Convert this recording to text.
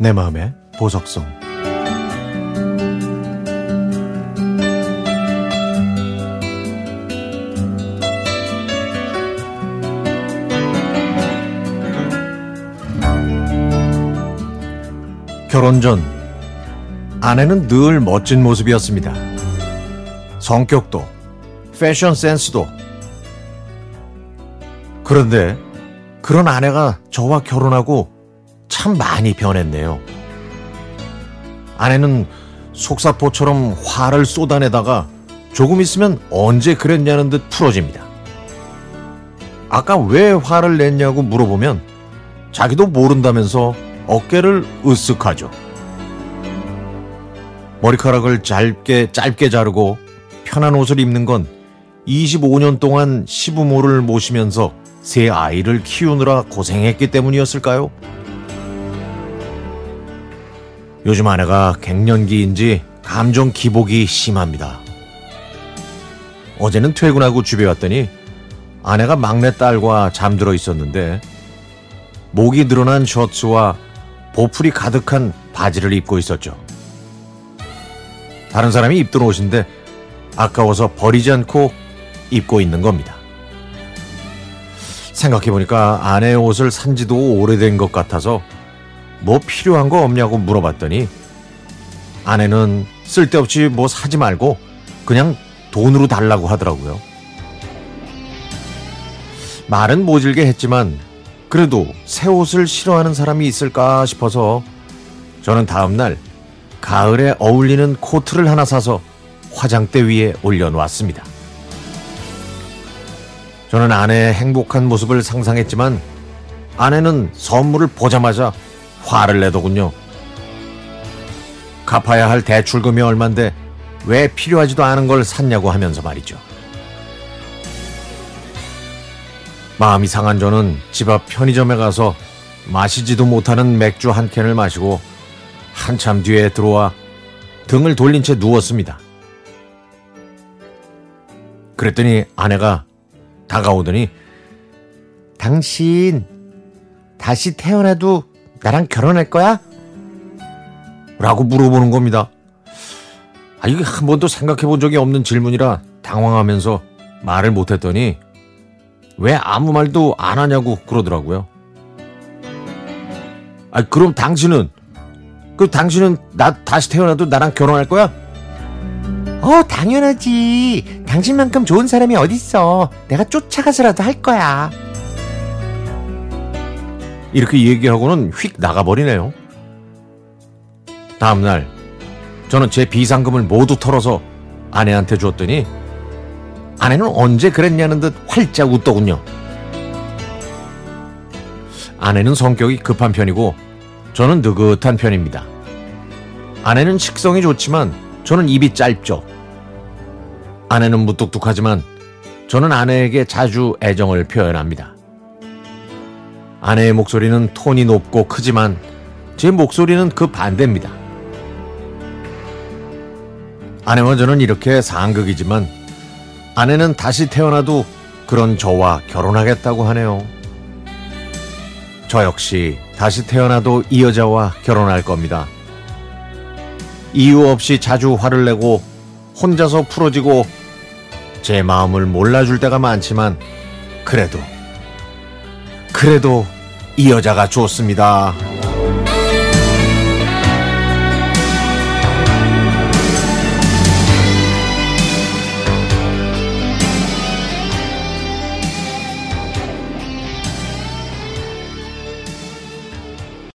내 마음의 보석성 결혼 전 아내는 늘 멋진 모습이었습니다. 성격도 패션 센스도 그런데 그런 아내가 저와 결혼하고 참 많이 변했네요. 아내는 속사포처럼 화를 쏟아내다가 조금 있으면 언제 그랬냐는 듯 풀어집니다. 아까 왜 화를 냈냐고 물어보면 자기도 모른다면서 어깨를 으쓱하죠. 머리카락을 짧게 짧게 자르고 편한 옷을 입는 건 25년 동안 시부모를 모시면서 새 아이를 키우느라 고생했기 때문이었을까요? 요즘 아내가 갱년기인지 감정 기복이 심합니다. 어제는 퇴근하고 집에 왔더니 아내가 막내 딸과 잠들어 있었는데 목이 늘어난 셔츠와 보풀이 가득한 바지를 입고 있었죠. 다른 사람이 입던 옷인데 아까워서 버리지 않고 입고 있는 겁니다. 생각해보니까 아내의 옷을 산 지도 오래된 것 같아서 뭐 필요한 거 없냐고 물어봤더니 아내는 쓸데없이 뭐 사지 말고 그냥 돈으로 달라고 하더라고요. 말은 모질게 했지만 그래도 새 옷을 싫어하는 사람이 있을까 싶어서 저는 다음날 가을에 어울리는 코트를 하나 사서 화장대 위에 올려놓았습니다. 저는 아내의 행복한 모습을 상상했지만 아내는 선물을 보자마자 화를 내더군요. 갚아야 할 대출금이 얼만데 왜 필요하지도 않은 걸 샀냐고 하면서 말이죠. 마음이 상한 저는 집 앞 편의점에 가서 마시지도 못하는 맥주 한 캔을 마시고 한참 뒤에 들어와 등을 돌린 채 누웠습니다. 그랬더니 아내가 다가오더니 당신 다시 태어나도 나랑 결혼할 거야? 라고 물어보는 겁니다. 아, 이게 한 번도 생각해 본 적이 없는 질문이라 당황하면서 말을 못했더니 왜 아무 말도 안 하냐고 그러더라고요. 아, 그럼 당신은, 그 당신은 나 다시 태어나도 나랑 결혼할 거야? 어, 당연하지. 당신만큼 좋은 사람이 어딨어. 내가 쫓아가서라도 할 거야. 이렇게 얘기하고는 휙 나가버리네요. 다음날 저는 제 비상금을 모두 털어서 아내한테 줬더니 아내는 언제 그랬냐는 듯 활짝 웃더군요. 아내는 성격이 급한 편이고 저는 느긋한 편입니다. 아내는 식성이 좋지만 저는 입이 짧죠. 아내는 무뚝뚝하지만 저는 아내에게 자주 애정을 표현합니다. 아내의 목소리는 톤이 높고 크지만 제 목소리는 그 반대입니다. 아내와 저는 이렇게 상극이지만 아내는 다시 태어나도 그런 저와 결혼하겠다고 하네요. 저 역시 다시 태어나도 이 여자와 결혼할 겁니다. 이유 없이 자주 화를 내고 혼자서 풀어지고 제 마음을 몰라줄 때가 많지만 그래도 그래도 이 여자가 좋습니다.